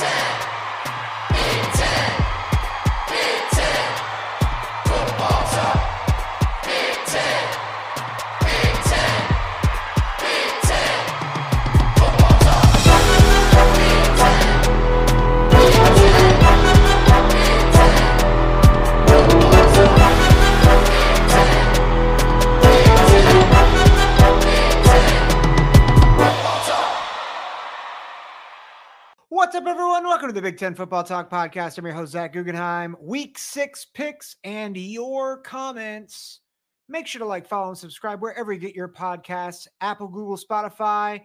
Mountain. What's up, everyone? Welcome to the Big Ten Football Talk Podcast. I'm your host, Zach Guggenheim. Week six picks and your comments. Make sure to like, follow, and subscribe wherever you get your podcasts Apple, Google, Spotify.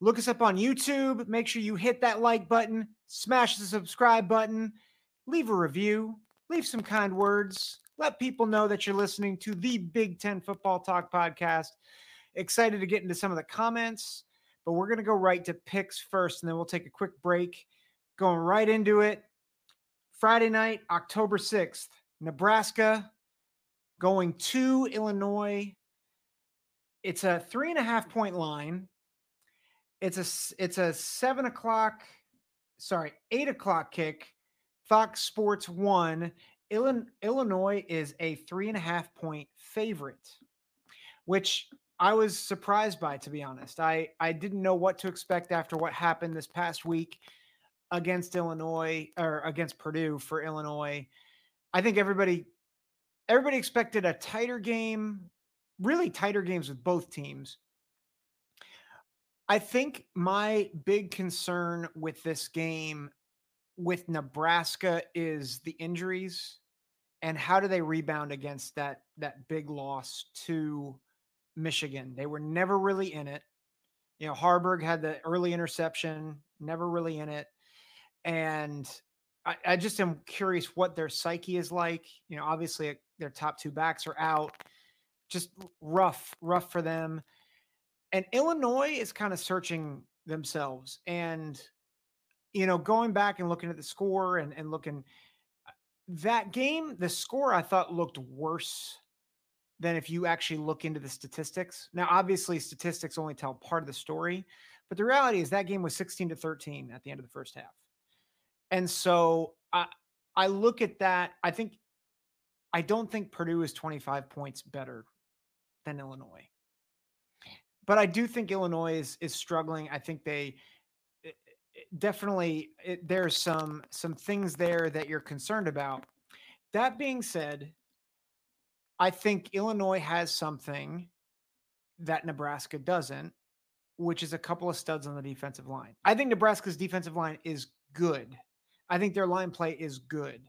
Look us up on YouTube. Make sure you hit that like button, smash the subscribe button, leave a review, leave some kind words. Let people know that you're listening to the Big Ten Football Talk Podcast. Excited to get into some of the comments but we're going to go right to picks first, and then we'll take a quick break. Going right into it. Friday night, October 6th, Nebraska going to Illinois. It's a three and a half point line. It's a it's a seven o'clock, sorry, eight o'clock kick. Fox Sports One. Illinois is a three and a half point favorite, which I was surprised by, to be honest. I I didn't know what to expect after what happened this past week against Illinois or against Purdue for Illinois. I think everybody everybody expected a tighter game, really tighter games with both teams. I think my big concern with this game with Nebraska is the injuries and how do they rebound against that that big loss to Michigan. They were never really in it. You know, Haarberg had the early interception, never really in it. And I, I just am curious what their psyche is like. You know, obviously uh, their top two backs are out. Just rough, rough for them. And Illinois is kind of searching themselves. And, you know, going back and looking at the score and, and looking uh, that game, the score I thought looked worse than if you actually look into the statistics. Now, obviously, statistics only tell part of the story, but the reality is that game was 16 to 13 at the end of the first half. And so I I look at that. I think I don't think Purdue is 25 points better than Illinois. But I do think Illinois is is struggling. I think they eh, eh, definitely it, there's some some things there that you're concerned about. That being said, I think Illinois has something that Nebraska doesn't, which is a couple of studs on the defensive line. I think Nebraska's defensive line is good. I think their line play is good.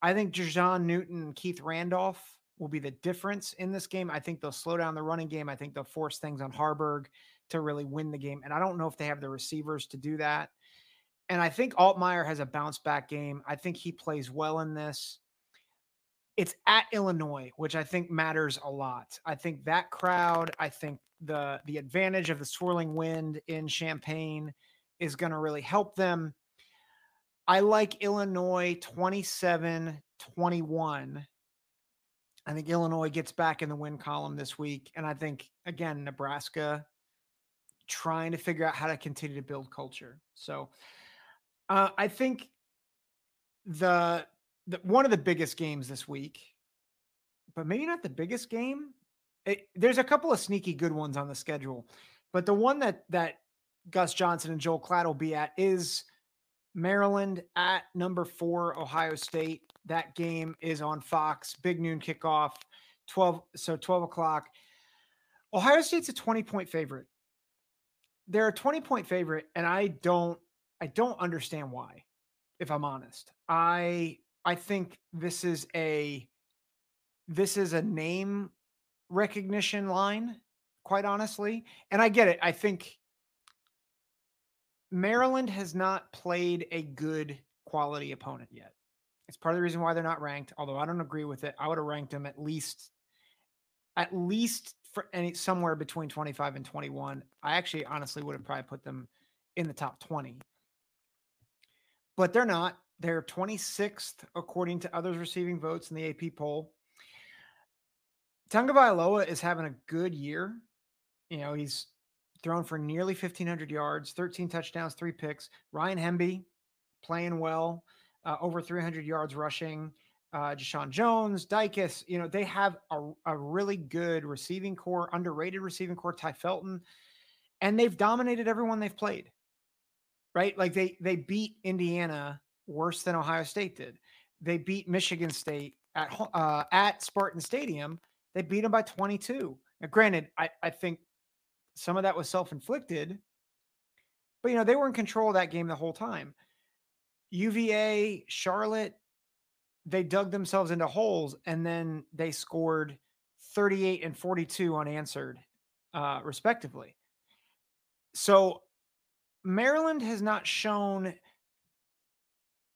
I think Jer'Zhan Newton and Keith Randolph will be the difference in this game. I think they'll slow down the running game. I think they'll force things on Haarberg to really win the game. And I don't know if they have the receivers to do that. And I think Altmyer has a bounce back game. I think he plays well in this it's at Illinois, which I think matters a lot. I think that crowd, I think the the advantage of the swirling wind in Champaign is going to really help them. I like Illinois 27 21. I think Illinois gets back in the win column this week. And I think, again, Nebraska trying to figure out how to continue to build culture. So uh, I think the the, one of the biggest games this week, but maybe not the biggest game. It, there's a couple of sneaky good ones on the schedule, but the one that that Gus Johnson and Joel Klatt will be at is Maryland at number four Ohio State. That game is on Fox. Big noon kickoff, twelve so twelve o'clock. Ohio State's a twenty point favorite. They're a twenty point favorite, and I don't I don't understand why. If I'm honest, I I think this is a this is a name recognition line, quite honestly. And I get it. I think Maryland has not played a good quality opponent yet. It's part of the reason why they're not ranked, although I don't agree with it. I would have ranked them at least at least for any somewhere between 25 and 21. I actually honestly would have probably put them in the top 20. But they're not. They're 26th according to others receiving votes in the AP poll. Tagovailoa is having a good year. You know, he's thrown for nearly 1,500 yards, 13 touchdowns, three picks. Ryan Hemby playing well, uh, over 300 yards rushing. Uh, Jeshaun Jones, Dicus, you know, they have a, a really good receiving core, underrated receiving core, Tai Felton, and they've dominated everyone they've played. Right? Like they they beat Indiana worse than Ohio State did. They beat Michigan State at uh, at Spartan Stadium. They beat them by 22. Now, granted, I, I think some of that was self inflicted, but you know they were in control of that game the whole time. UVA, Charlotte, they dug themselves into holes and then they scored 38 and 42 unanswered, uh, respectively. So Maryland has not shown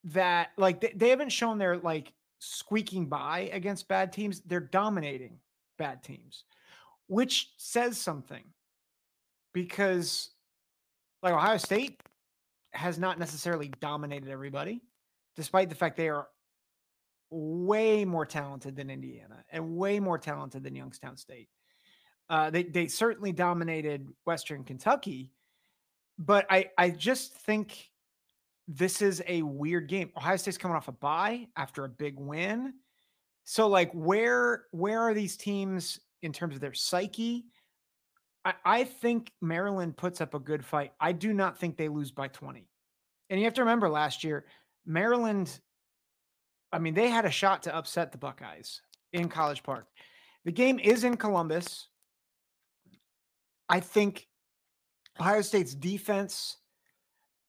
that, like, they, they haven't shown they're like squeaking by against bad teams. They're dominating bad teams, which says something because, like, Ohio State has not necessarily dominated everybody, despite the fact they are way more talented than Indiana and way more talented than Youngstown State. Uh, they they certainly dominated Western Kentucky, but I I just think this is a weird game. Ohio State's coming off a bye after a big win. So like where where are these teams in terms of their psyche? I, I think Maryland puts up a good fight. I do not think they lose by 20. And you have to remember last year, Maryland I mean, they had a shot to upset the Buckeyes in College Park. The game is in Columbus. I think Ohio State's defense,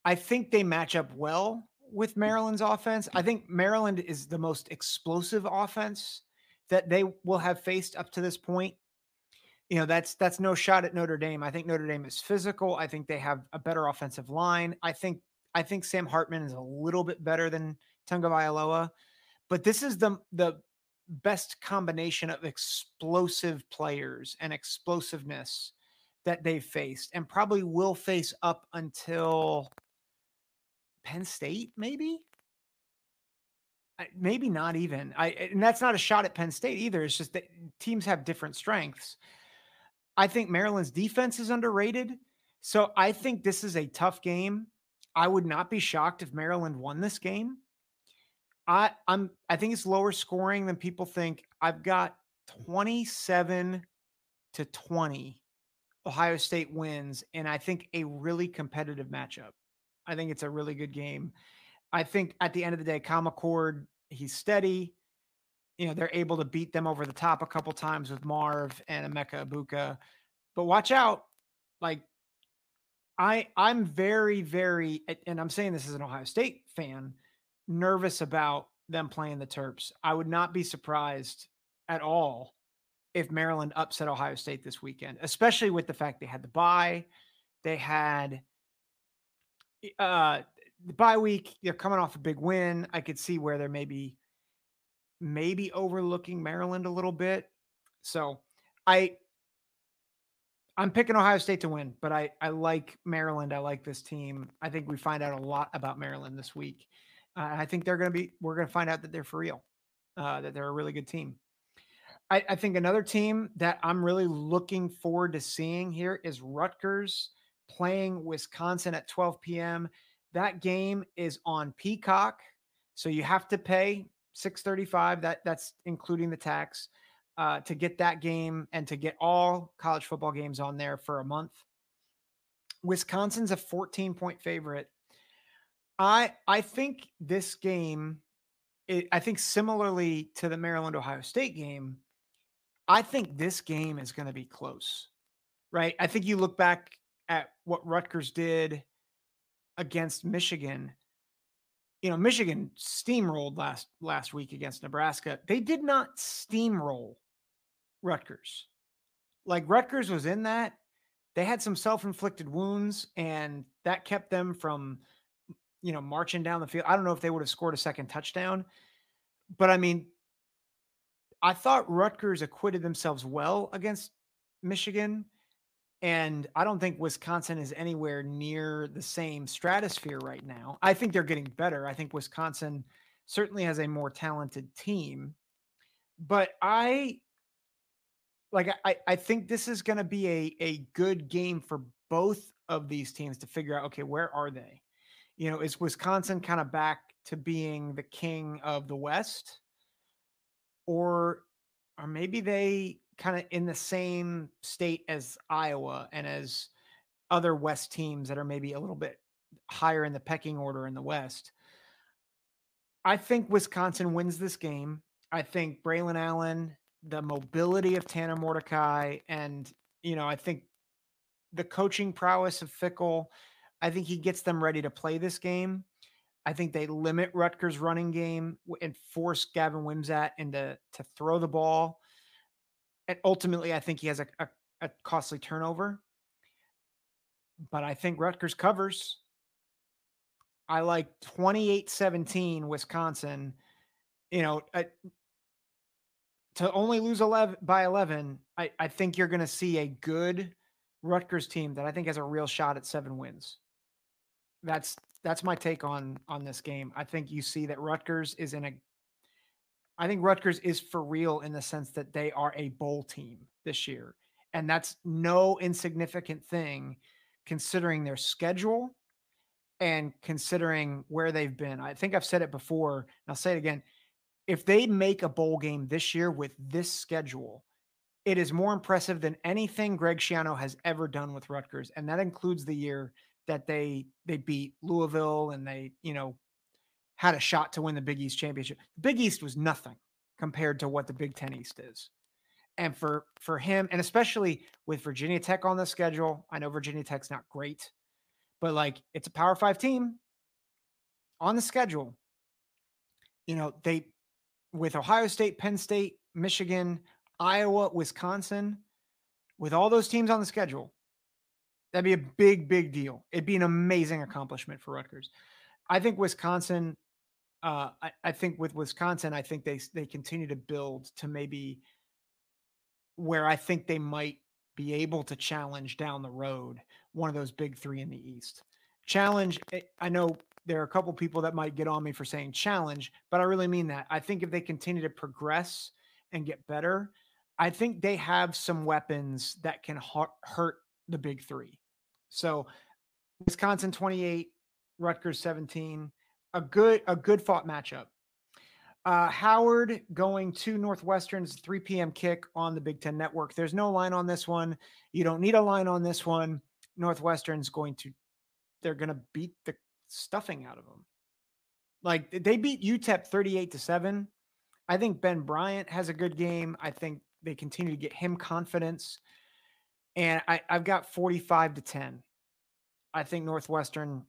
I think they match up well with mm. Maryland's offense. I mm. think Maryland is the most explosive offense that they will have faced up to this point. You know, that's that's no shot at Notre Dame. I think Notre Dame is physical. I think they have a better offensive line. I think I think Sam Hartman is a little bit better than Tagovailoa, but this is the the best combination of explosive players and explosiveness that they've faced and probably will face up until Penn State, maybe. Maybe not even. I and that's not a shot at Penn State either. It's just that teams have different strengths. I think Maryland's defense is underrated. So I think this is a tough game. I would not be shocked if Maryland won this game. I I'm I think it's lower scoring than people think. I've got 27 to 20 Ohio State wins and I think a really competitive matchup. I think it's a really good game. I think at the end of the day, Kyle McCord, he's steady. You know, they're able to beat them over the top a couple times with Marv and Emeka Egbuka. But watch out. Like I I'm very, very and I'm saying this as an Ohio State fan nervous about them playing the Terps. I would not be surprised at all if Maryland upset Ohio State this weekend, especially with the fact they had the bye. They had uh the bye week, they're coming off a big win. I could see where they're maybe maybe overlooking Maryland a little bit. So I I'm picking Ohio State to win, but I I like Maryland. I like this team. I think we find out a lot about Maryland this week. Uh, I think they're going to be, we're going to find out that they're for real, uh, that they're a really good team. I, I, think another team that I'm really looking forward to seeing here is Rutgers playing Wisconsin at 12 p.m. That game is on Peacock, so you have to pay 635. That that's including the tax uh, to get that game and to get all college football games on there for a month. Wisconsin's a 14 point favorite I I think this game, it, I think similarly to the Maryland Ohio State game, I think this game is going to be close, right? I think you look back at what Rutgers did against Michigan. You know, Michigan steamrolled last last week against Nebraska. They did not steamroll Rutgers. Like Rutgers was in that. They had some self-inflicted wounds, and that kept them from you know, marching down the field. I don't know if they would have scored a second touchdown, but I mean, I thought Rutgers acquitted themselves well against Michigan. And I don't think Wisconsin is anywhere near the same stratosphere right now. I think they're getting better. I think Wisconsin certainly has a more talented team. But I like I, I think this is going to be a, a good game for both of these teams to figure out okay, where are they? You know, is Wisconsin kind of back to being the king of the West? Or or maybe they kind of in the same state as Iowa and as other West teams that are maybe a little bit higher in the pecking order in the West. I think Wisconsin wins this game. I think Braylon Allen, the mobility of Tanner Mordecai, and you know, I think the coaching prowess of Fickell, I think he gets them ready to play this game. I think they limit Rutgers' running game and force Gavin Wimsatt into to throw the ball. And ultimately, I think he has a, a, a costly turnover. But I think Rutgers covers. I like 28 17 Wisconsin. You know, uh, to only lose 11 by 11, I, I think you're going to see a good Rutgers team that I think has a real shot at seven wins. That's that's my take on on this game. I think you see that Rutgers is in a I think Rutgers is for real in the sense that they are a bowl team this year. And that's no insignificant thing considering their schedule and considering where they've been. I think I've said it before, and I'll say it again. If they make a bowl game this year with this schedule, it is more impressive than anything Greg Schiano has ever done with Rutgers, and that includes the year that they they beat Louisville and they you know had a shot to win the Big East championship. The Big East was nothing compared to what the Big Ten East is, and for for him, and especially with Virginia Tech on the schedule, I know Virginia Tech's not great, but like it's a Power Five team on the schedule. You know they with Ohio State, Penn State, Michigan, Iowa, Wisconsin, with all those teams on the schedule, that'd be a big, big deal. It'd be an amazing accomplishment for Rutgers. I think Wisconsin. Uh, I, I think with Wisconsin, I think they they continue to build to maybe where I think they might be able to challenge down the road one of those big three in the East. Challenge. Eh, I know there are a couple people that might get on me for saying challenge, but I really mean that. I think if they continue to progress and get better, I think they have some weapons that can hurt the big three. So Wisconsin 28, Rutgers 17, a good a good fought matchup. Uh, Howard going to Northwestern's 3 p.m. kick on the Big Ten Network. There's no line on this one. You don't need a line on this one. Northwestern's going to, they're going to beat the stuffing out of them. Like they beat UTEP 38 to 7. I think Ben Bryant has a good game. I think they continue to get him confidence. And I, I've got 45 to 10. I think Northwestern,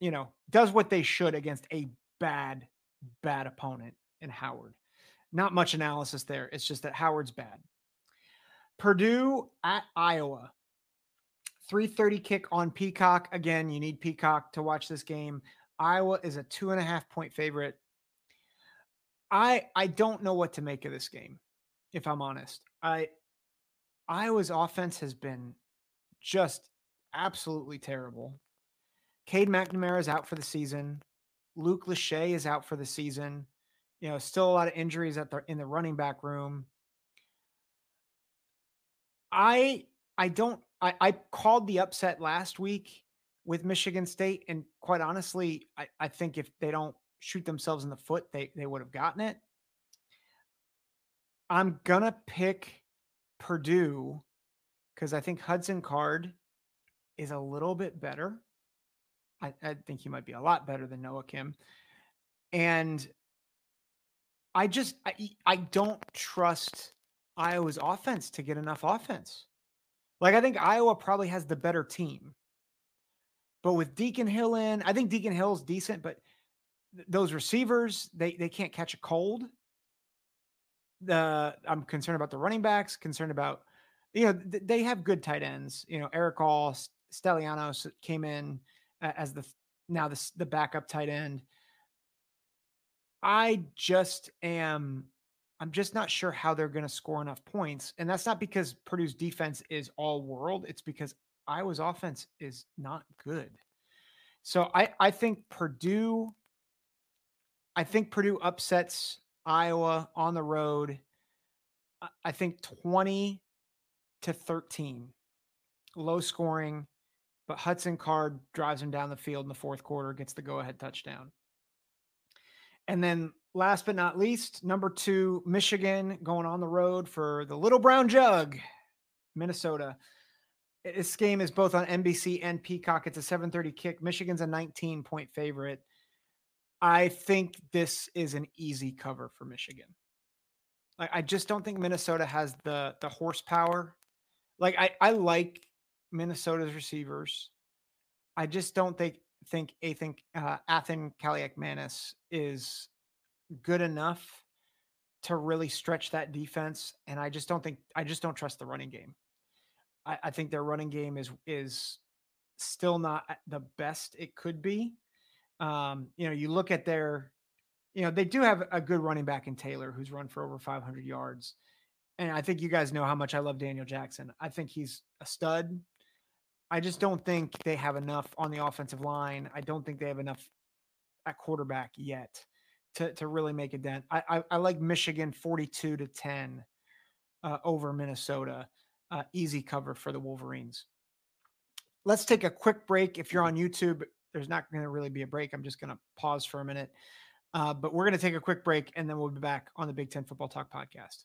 you know, does what they should against a bad, bad opponent in Howard. Not much analysis there. It's just that Howard's bad. Purdue at Iowa. 3:30 kick on Peacock. Again, you need Peacock to watch this game. Iowa is a two and a half point favorite. I I don't know what to make of this game if I'm honest. I Iowa's offense has been just absolutely terrible. Cade McNamara is out for the season. Luke Lachey is out for the season. You know, still a lot of injuries at the in the running back room. I I don't I, I called the upset last week with Michigan State, and quite honestly, I, I think if they don't shoot themselves in the foot, they they would have gotten it. I'm gonna pick Purdue because I think Hudson Card is a little bit better. I, I, think he might be a lot better than Noah Kim. And I just I, I don't trust Iowa's offense to get enough offense. Like I think Iowa probably has the better team. But with Deacon Hill in, I think Deacon Hill's decent, but th- those receivers, they they can't catch a cold the I'm concerned about the running backs, concerned about you know th- they have good tight ends. You know, Erick All, Stilianos came in as the now the the backup tight end. I just am I'm just not sure how they're going to score enough points. And that's not because Purdue's defense is all world. It's because Iowa's offense is not good. So I, I think Purdue, I think Purdue upsets Iowa on the road. I think 20 to 13. Low scoring. But Hudson Card drives him down the field in the fourth quarter, gets the go ahead touchdown. And then last but not least, number two, Michigan going on the road for the Little Brown Jug, Minnesota. This game is both on NBC and Peacock. It's a 7:30 kick. Michigan's a 19 point favorite. I think this is an easy cover for Michigan. Like I just don't think Minnesota has the the horsepower. Like I I like Minnesota's receivers. I just don't think think Athan uh, Athan Kaliakmanis is good enough to really stretch that defense, and I just don't think I just don't trust the running game. I, I think their running game is is still not the best it could be. Um, you know, you look at their, you know, they do have a good running back in Taylor who's run for over 500 yards. And I think you guys know how much I love Daniel Jackson. I think he's a stud. I just don't think they have enough on the offensive line. I don't think they have enough at quarterback yet to, to really make a dent. I, I, I like Michigan 42 to 10 uh, over Minnesota. Uh, easy cover for the Wolverines. Let's take a quick break. If you're on YouTube, there's not going to really be a break. I'm just going to pause for a minute. Uh, but we're going to take a quick break and then we'll be back on the Big Ten Football Talk podcast.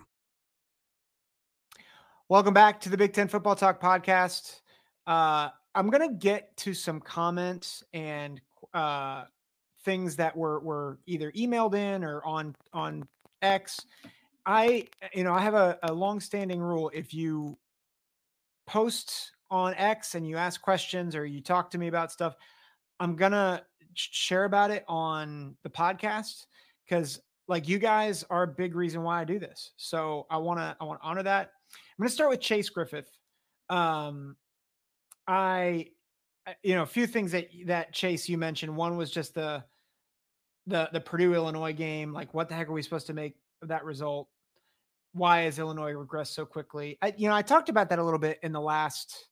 Welcome back to the Big Ten Football Talk podcast. Uh, I'm going to get to some comments and uh, things that were, were either emailed in or on, on X. I, you know, I have a, a long-standing rule. If you post on X and you ask questions or you talk to me about stuff, I'm gonna share about it on the podcast because like you guys are a big reason why I do this. So I want to I want to honor that. I'm going to start with Chase Griffith. Um, I, you know, a few things that that Chase you mentioned. One was just the the the Purdue Illinois game. Like, what the heck are we supposed to make of that result? Why has Illinois regressed so quickly? I, you know, I talked about that a little bit in the last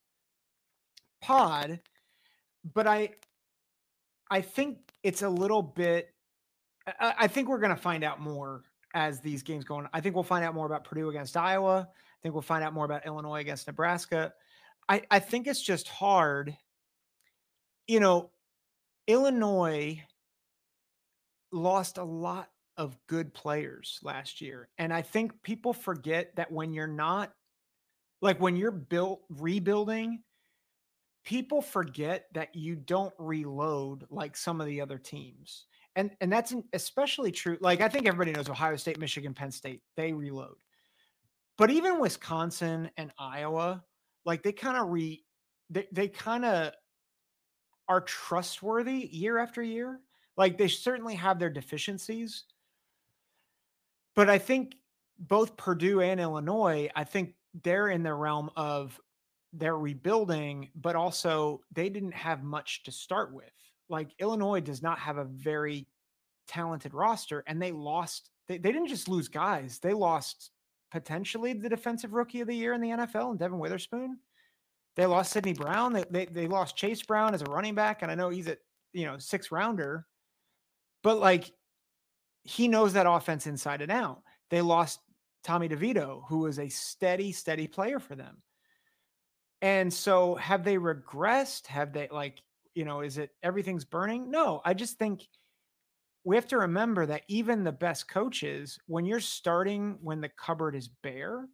pod, but I I think it's a little bit. I, I think we're going to find out more as these games go on. I think we'll find out more about Purdue against Iowa. Think we'll find out more about Illinois against Nebraska. I, I think it's just hard. You know, Illinois lost a lot of good players last year. And I think people forget that when you're not like when you're built rebuilding, people forget that you don't reload like some of the other teams. And and that's especially true. Like I think everybody knows Ohio State, Michigan, Penn State, they reload. But even Wisconsin and Iowa, like they kind of re they, they kind of are trustworthy year after year. Like they certainly have their deficiencies. But I think both Purdue and Illinois, I think they're in the realm of they're rebuilding, but also they didn't have much to start with. Like Illinois does not have a very talented roster, and they lost. They, they didn't just lose guys; they lost potentially the defensive rookie of the year in the NFL and Devon Witherspoon. They lost Sydney Brown. They, they they lost Chase Brown as a running back, and I know he's a you know six rounder, but like he knows that offense inside and out. They lost Tommy DeVito, who was a steady, steady player for them. And so have they regressed? Have they like, you know, is it everything's burning? No, I just think we have to remember that even the best coaches, when you're starting when the cupboard is bare,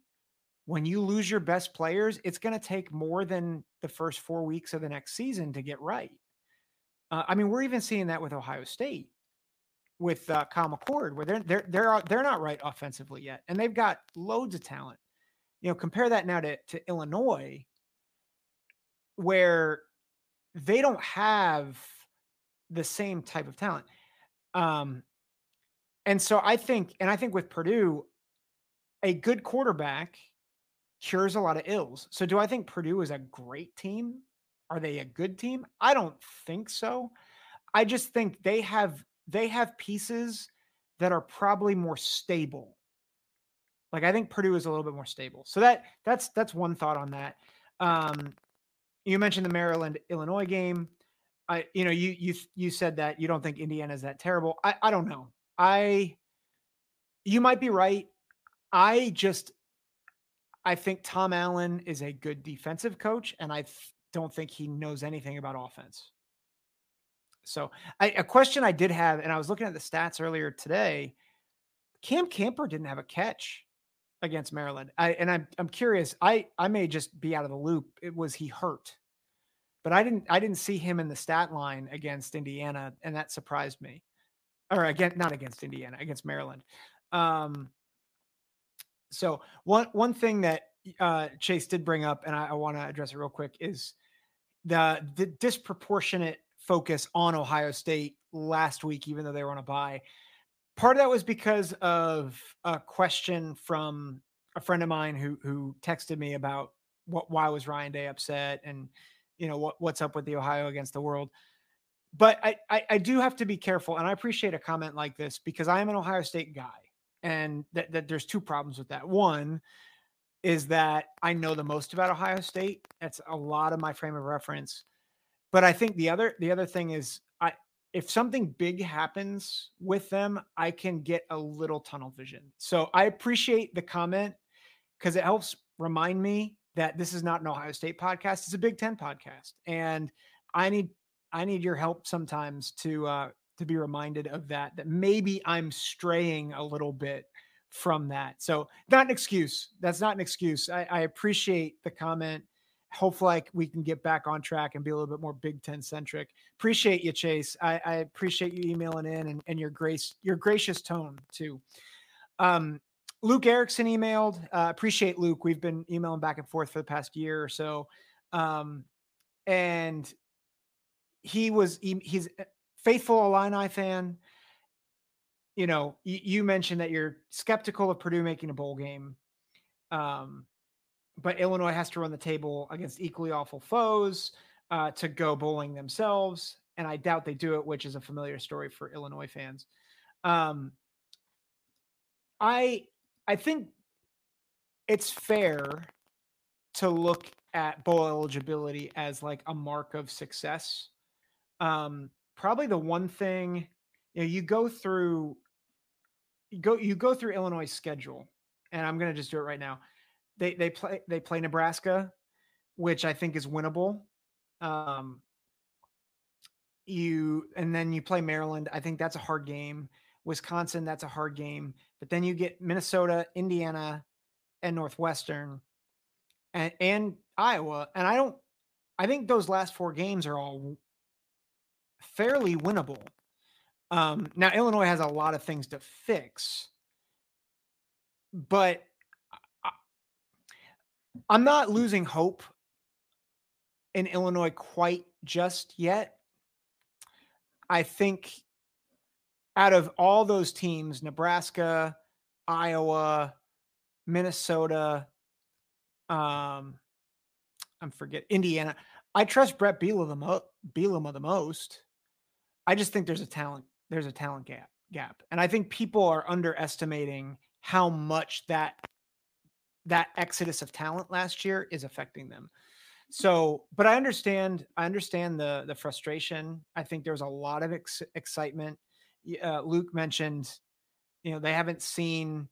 when you lose your best players, it's going to take more than the first four weeks of the next season to get right. Uh, I mean, we're even seeing that with Ohio State, with uh, Kyle McCord, where they're they're they're they're not right offensively yet, and they've got loads of talent. You know, compare that now to to Illinois, where they don't have the same type of talent. Um, and so I think, and I think with Purdue, a good quarterback cures a lot of ills. So do I think Purdue is a great team? Are they a good team? I don't think so. I just think they have they have pieces that are probably more stable. Like I think Purdue is a little bit more stable. So that that's that's one thought on that. Um, you mentioned the Maryland Illinois game. I you know you you you said that you don't think Indiana is that terrible. I I don't know. I you might be right. I just I think Tom Allen is a good defensive coach, and I don't think he knows anything about offense. So, I, a question I did have, and I was looking at the stats earlier today. Cam Camper didn't have a catch against Maryland, I, and I'm I'm curious. I I may just be out of the loop. It was he hurt, but I didn't I didn't see him in the stat line against Indiana, and that surprised me. Or again, not against Indiana, against Maryland. Um, so one one thing that uh, Chase did bring up, and I, I want to address it real quick, is the, the disproportionate focus on Ohio State last week, even though they were on a bye. Part of that was because of a question from a friend of mine who who texted me about what why was Ryan Day upset and you know what what's up with the Ohio against the world. But I, I I do have to be careful, and I appreciate a comment like this because I am an Ohio State guy and that, that there's two problems with that. One is that I know the most about Ohio State. That's a lot of my frame of reference. But I think the other the other thing is I if something big happens with them, I can get a little tunnel vision. So I appreciate the comment because it helps remind me that this is not an Ohio State podcast. It's a Big Ten podcast. And I need I need your help sometimes to uh to be reminded of that, that maybe I'm straying a little bit from that. So, not an excuse. That's not an excuse. I, I appreciate the comment. Hopefully, like we can get back on track and be a little bit more Big Ten centric. Appreciate you, Chase. I, I appreciate you emailing in and, and your grace, your gracious tone too. Um, Luke Erickson emailed. Uh, appreciate Luke. We've been emailing back and forth for the past year or so. Um, and he was he's faithful Illini fan, you know, you, you, mentioned that you're skeptical of Purdue making a bowl game. Um, but Illinois has to run the table against equally awful foes uh, to go bowling themselves. And I doubt they do it, which is a familiar story for Illinois fans. Um, I I think it's fair to look at bowl eligibility as like a mark of success. Um, probably the one thing you know you go through you go you go through Illinois schedule and I'm to just do it right now. They they play they play Nebraska, which I think is winnable. Um you and then you play Maryland. I think that's a hard game. Wisconsin, that's a hard game. But then you get Minnesota, Indiana, and Northwestern and and Iowa. And I don't I think those last four games are all fairly winnable. Um, now Illinois has a lot of things to fix, but I, I'm not losing hope in Illinois quite just yet. I think out of all those teams, Nebraska, Iowa, Minnesota, um, I'm forget Indiana. I trust Bret Bielema the, mo- Bielema the most. I just think there's a talent there's a talent gap gap, and I think people are underestimating how much that that exodus of talent last year is affecting them. So, but I understand I understand the the frustration. I think there's a lot of ex- excitement. Uh, Luke mentioned, you know, they haven't seen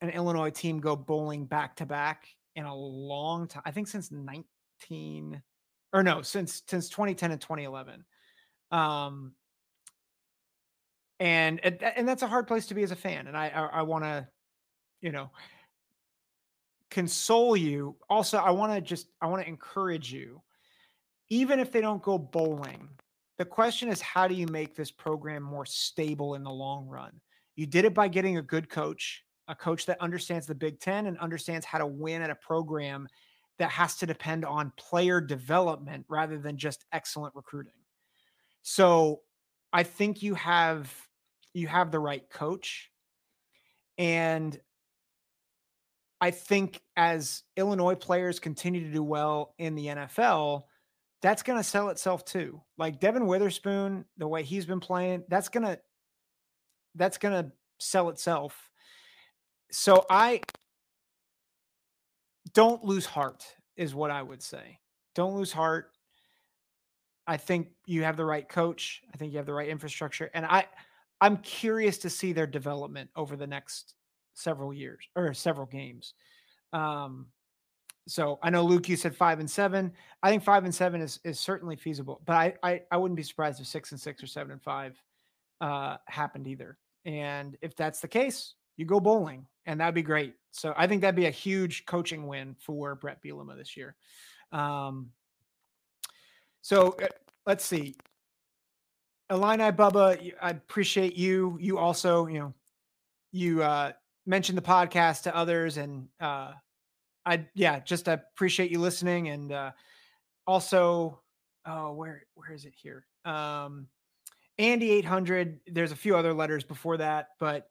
an Illinois team go bowling back to back in a long time. I think since 19 or no, since since 2010 and 2011. Um, and and that's a hard place to be as a fan. And I I, I want to, you know, console you. Also, I want to just I want to encourage you, even if they don't go bowling. The question is, how do you make this program more stable in the long run? You did it by getting a good coach, a coach that understands the Big Ten and understands how to win at a program that has to depend on player development rather than just excellent recruiting. So I think you have you have the right coach. And I think as Illinois players continue to do well in the NFL, that's going to sell itself too. Like Devon Witherspoon, the way he's been playing, that's going to that's going to sell itself. So I don't lose heart is what I would say. Don't lose heart. I think you have the right coach. I think you have the right infrastructure and I I'm curious to see their development over the next several years or several games. Um, so I know Luke, you said five and seven. I think five and seven is is certainly feasible, but I I, I wouldn't be surprised if six and six or seven and five uh, happened either. And if that's the case, you go bowling, and that'd be great. So I think that'd be a huge coaching win for Bret Bielema this year. Um, so uh, let's see. Illini Bubba, I appreciate you. You also, you know, you uh, mentioned the podcast to others, and uh, I yeah, just appreciate you listening, and uh, also, oh, where where is it here? Um, Andy eight hundred. There's a few other letters before that, but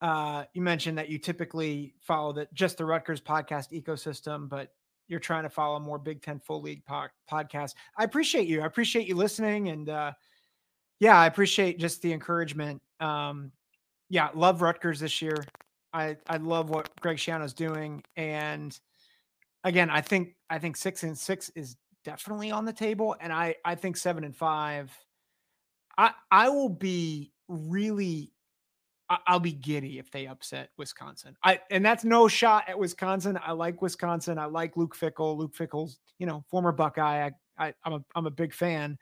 uh, you mentioned that you typically follow the just the Rutgers podcast ecosystem, but you're trying to follow more Big Ten Full League po- podcast. I appreciate you. I appreciate you listening, and uh, yeah, I appreciate just the encouragement. Um, yeah, love Rutgers this year. I I love what Greg Schiano's doing, and again, I think I think six and six is definitely on the table, and I I think seven and five. I I will be really I'll be giddy if they upset Wisconsin. I and that's no shot at Wisconsin. I like Wisconsin. I like Luke Fickell. Luke Fickell's, you know, former Buckeye. I, I I'm a I'm a big fan.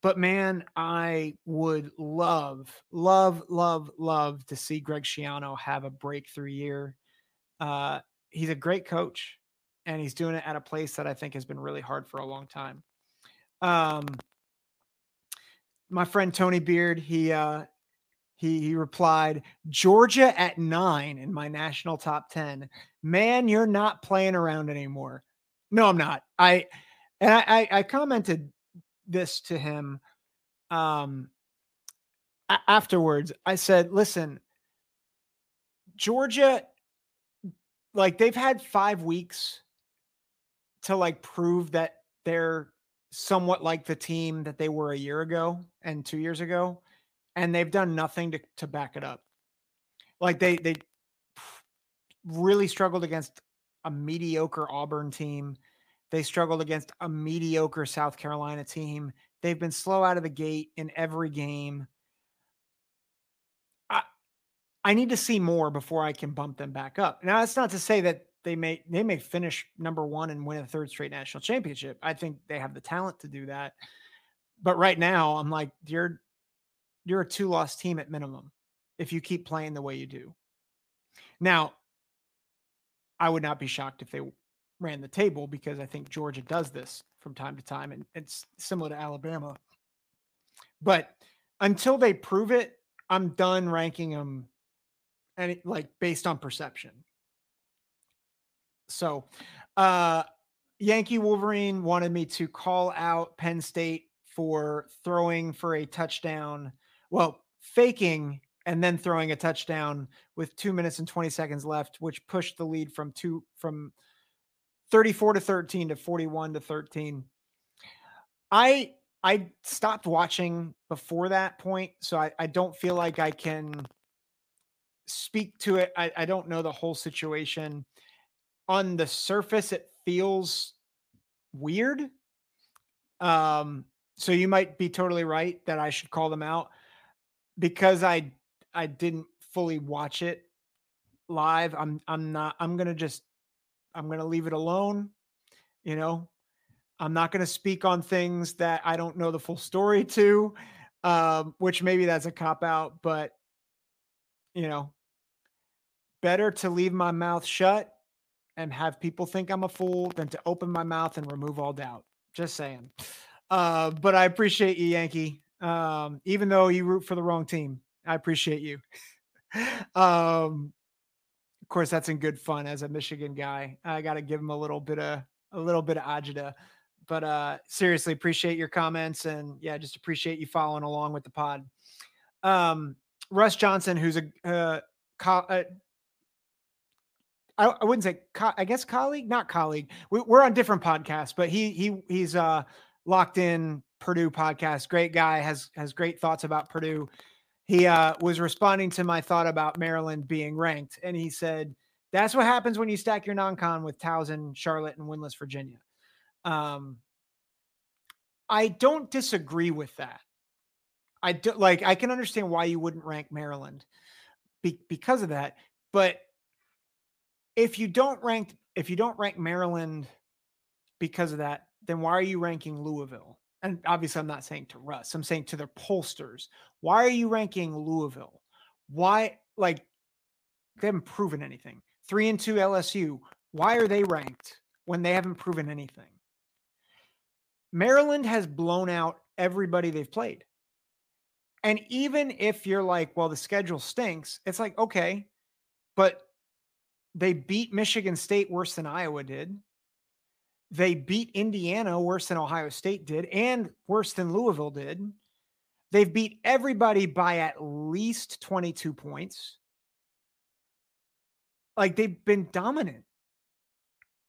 But man, I would love, love, love, love to see Greg Schiano have a breakthrough year. Uh, he's a great coach, and he's doing it at a place that I think has been really hard for a long time. Um, my friend Tony Beard, he uh, he he replied, Georgia at nine in my national top ten. Man, you're not playing around anymore. No, I'm not. I and I, I, I commented this to him um afterwards i said listen georgia like they've had five weeks to like prove that they're somewhat like the team that they were a year ago and two years ago and they've done nothing to, to back it up like they they really struggled against a mediocre auburn team they struggled against a mediocre South Carolina team. They've been slow out of the gate in every game. I, I need to see more before I can bump them back up. Now, that's not to say that they may they may finish number one and win a third straight national championship. I think they have the talent to do that. But right now, I'm like, you're you're a two loss team at minimum if you keep playing the way you do. Now, I would not be shocked if they ran the table because I think Georgia does this from time to time, and it's similar to Alabama. But until they prove it, I'm done ranking them and like based on perception. So, uh, Yankee Wolverine wanted me to call out Penn State for throwing for a touchdown. Well, faking and then throwing a touchdown with two minutes and 20 seconds left, which pushed the lead from two from 34 to 13 to 41 to 13. I I stopped watching before that point, so I, I don't feel like I can speak to it. I, I don't know the whole situation. On the surface, it feels weird. Um, so you might be totally right that I should call them out because I I didn't fully watch it live. I'm I'm not I'm gonna just I'm to leave it alone. You know, I'm not to speak on things that I don't know the full story to, um, which maybe that's a cop out, but you know, better to leave my mouth shut and have people think I'm a fool than to open my mouth and remove all doubt. Just saying. Uh, but I appreciate you, Yankee. Um, even though you root for the wrong team, I appreciate you. um, of course, that's in good fun as a Michigan guy. I got to give him a little bit of a little bit of agita. But uh, seriously, appreciate your comments and yeah, just appreciate you following along with the pod. Um, Russ Johnson, who's a, uh, uh, I, I wouldn't say co- I guess colleague, not colleague. We, we're on different podcasts, but he he he's uh locked in Purdue podcast. Great guy has has great thoughts about Purdue. He uh, was responding to my thought about Maryland being ranked, and he said that's what happens when you stack your non-con with Towson, Charlotte, and winless Virginia. Um, I don't disagree with that. I do like I can understand why you wouldn't rank Maryland be, because of that, but if you don't rank if you don't rank Maryland because of that, then why are you ranking Louisville? And obviously, I'm not saying to Russ. I'm saying to their pollsters. Why are you ranking Louisville? Why like they haven't proven anything? Three and two LSU. Why are they ranked when they haven't proven anything? Maryland has blown out everybody they've played. And even if you're like, well, the schedule stinks, it's like, okay, but they beat Michigan State worse than Iowa did. They beat Indiana worse than Ohio State did and worse than Louisville did. They've beat everybody by at least 22 points. Like they've been dominant.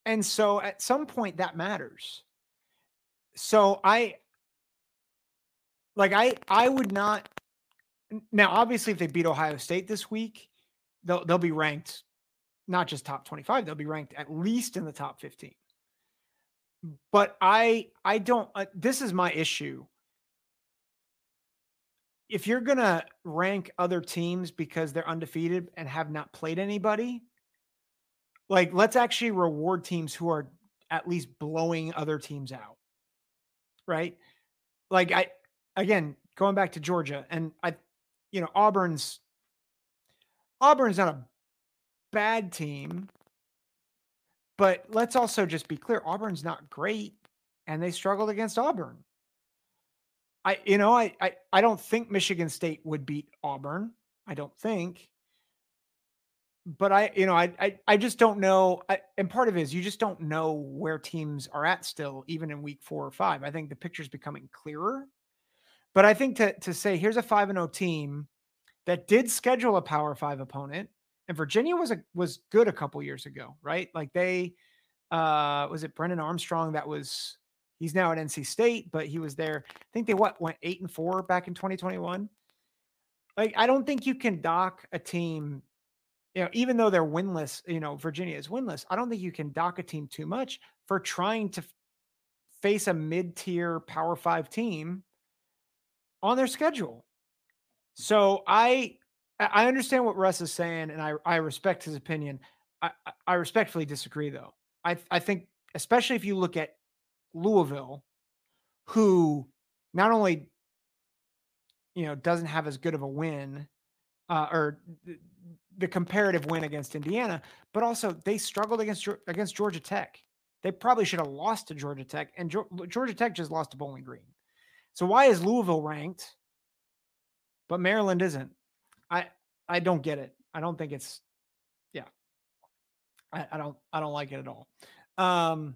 And so at some point that matters. So I like I I would not now obviously if they beat Ohio State this week, they'll they'll be ranked not just top 25, they'll be ranked at least in the top 15. But I I don't uh, this is my issue. If you're going to rank other teams because they're undefeated and have not played anybody, like let's actually reward teams who are at least blowing other teams out. Right? Like I again, going back to Georgia and I you know, Auburn's Auburn's not a bad team, but let's also just be clear: Auburn's not great, and they struggled against Auburn. I, you know, I, I, I don't think Michigan State would beat Auburn. I don't think, but I, you know, I, I, I just don't know. I, and part of it is you just don't know where teams are at still, even in week four or five. I think the picture's becoming clearer. But I think to to say here's a five and zero team that did schedule a Power Five opponent, and Virginia was a was good a couple years ago, right? Like they uh was it Brennan Armstrong that was he's now at NC State, but he was there. I think they what went eight and four back in 2021. Like I don't think you can dock a team, you know, even though they're winless, you know, Virginia is winless. I don't think you can dock a team too much for trying to face a mid-tier power five team on their schedule. So I I understand what Russ is saying, and I I respect his opinion. I I respectfully disagree, though. I I think especially if you look at Louisville, who not only you know doesn't have as good of a win, uh, or the comparative win against Indiana, but also they struggled against against Georgia Tech. They probably should have lost to Georgia Tech, and Georgia Tech just lost to Bowling Green. So why is Louisville ranked, but Maryland isn't? I don't get it. I don't think it's yeah. I, I don't I don't like it at all. Um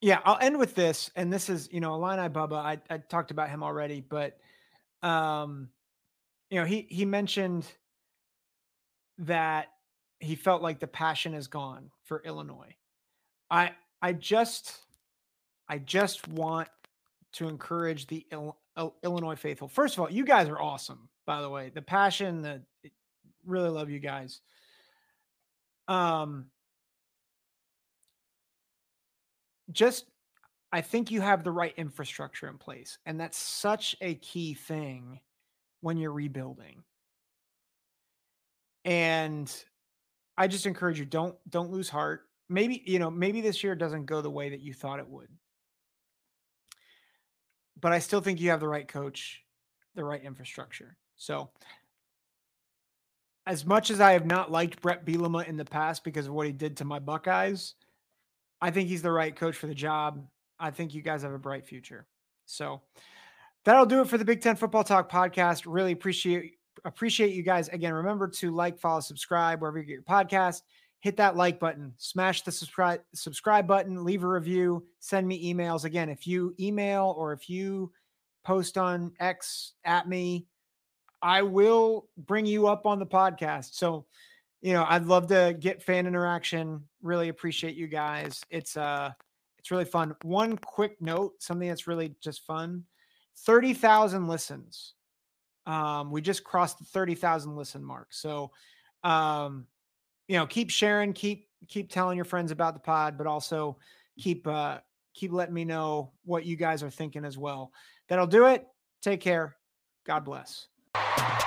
yeah, I'll end with this. And this is, you know, Illini Bubba. I, I talked about him already, but um, you know, he he mentioned that he felt like the passion is gone for Illinois. I I just I just want to encourage the Illinois faithful. First of all, you guys are awesome, by the way. The passion, the really love you guys. Um, just I think you have the right infrastructure in place, and that's such a key thing when you're rebuilding. And I just encourage you don't don't lose heart. Maybe you know maybe this year doesn't go the way that you thought it would but I still think you have the right coach, the right infrastructure. So, as much as I have not liked Bret Bielema in the past because of what he did to my Buckeyes, I think he's the right coach for the job. I think you guys have a bright future. So, that'll do it for the Big Ten Football Talk podcast. Really appreciate appreciate you guys. Again, remember to like, follow, subscribe wherever you get your podcast hit that like button, smash the subscribe subscribe button, leave a review, send me emails. Again, if you email or if you post on X at me, I will bring you up on the podcast. So you know, I'd love to get fan interaction. Really appreciate you guys. It's uh it's really fun. One quick note, something that's really just fun. 30,000 listens. Um, we just crossed the 30,000 listen mark. So, um, you know, keep sharing, keep keep telling your friends about the pod, but also keep uh keep letting me know what you guys are thinking as well. That'll do it. Take care. God bless you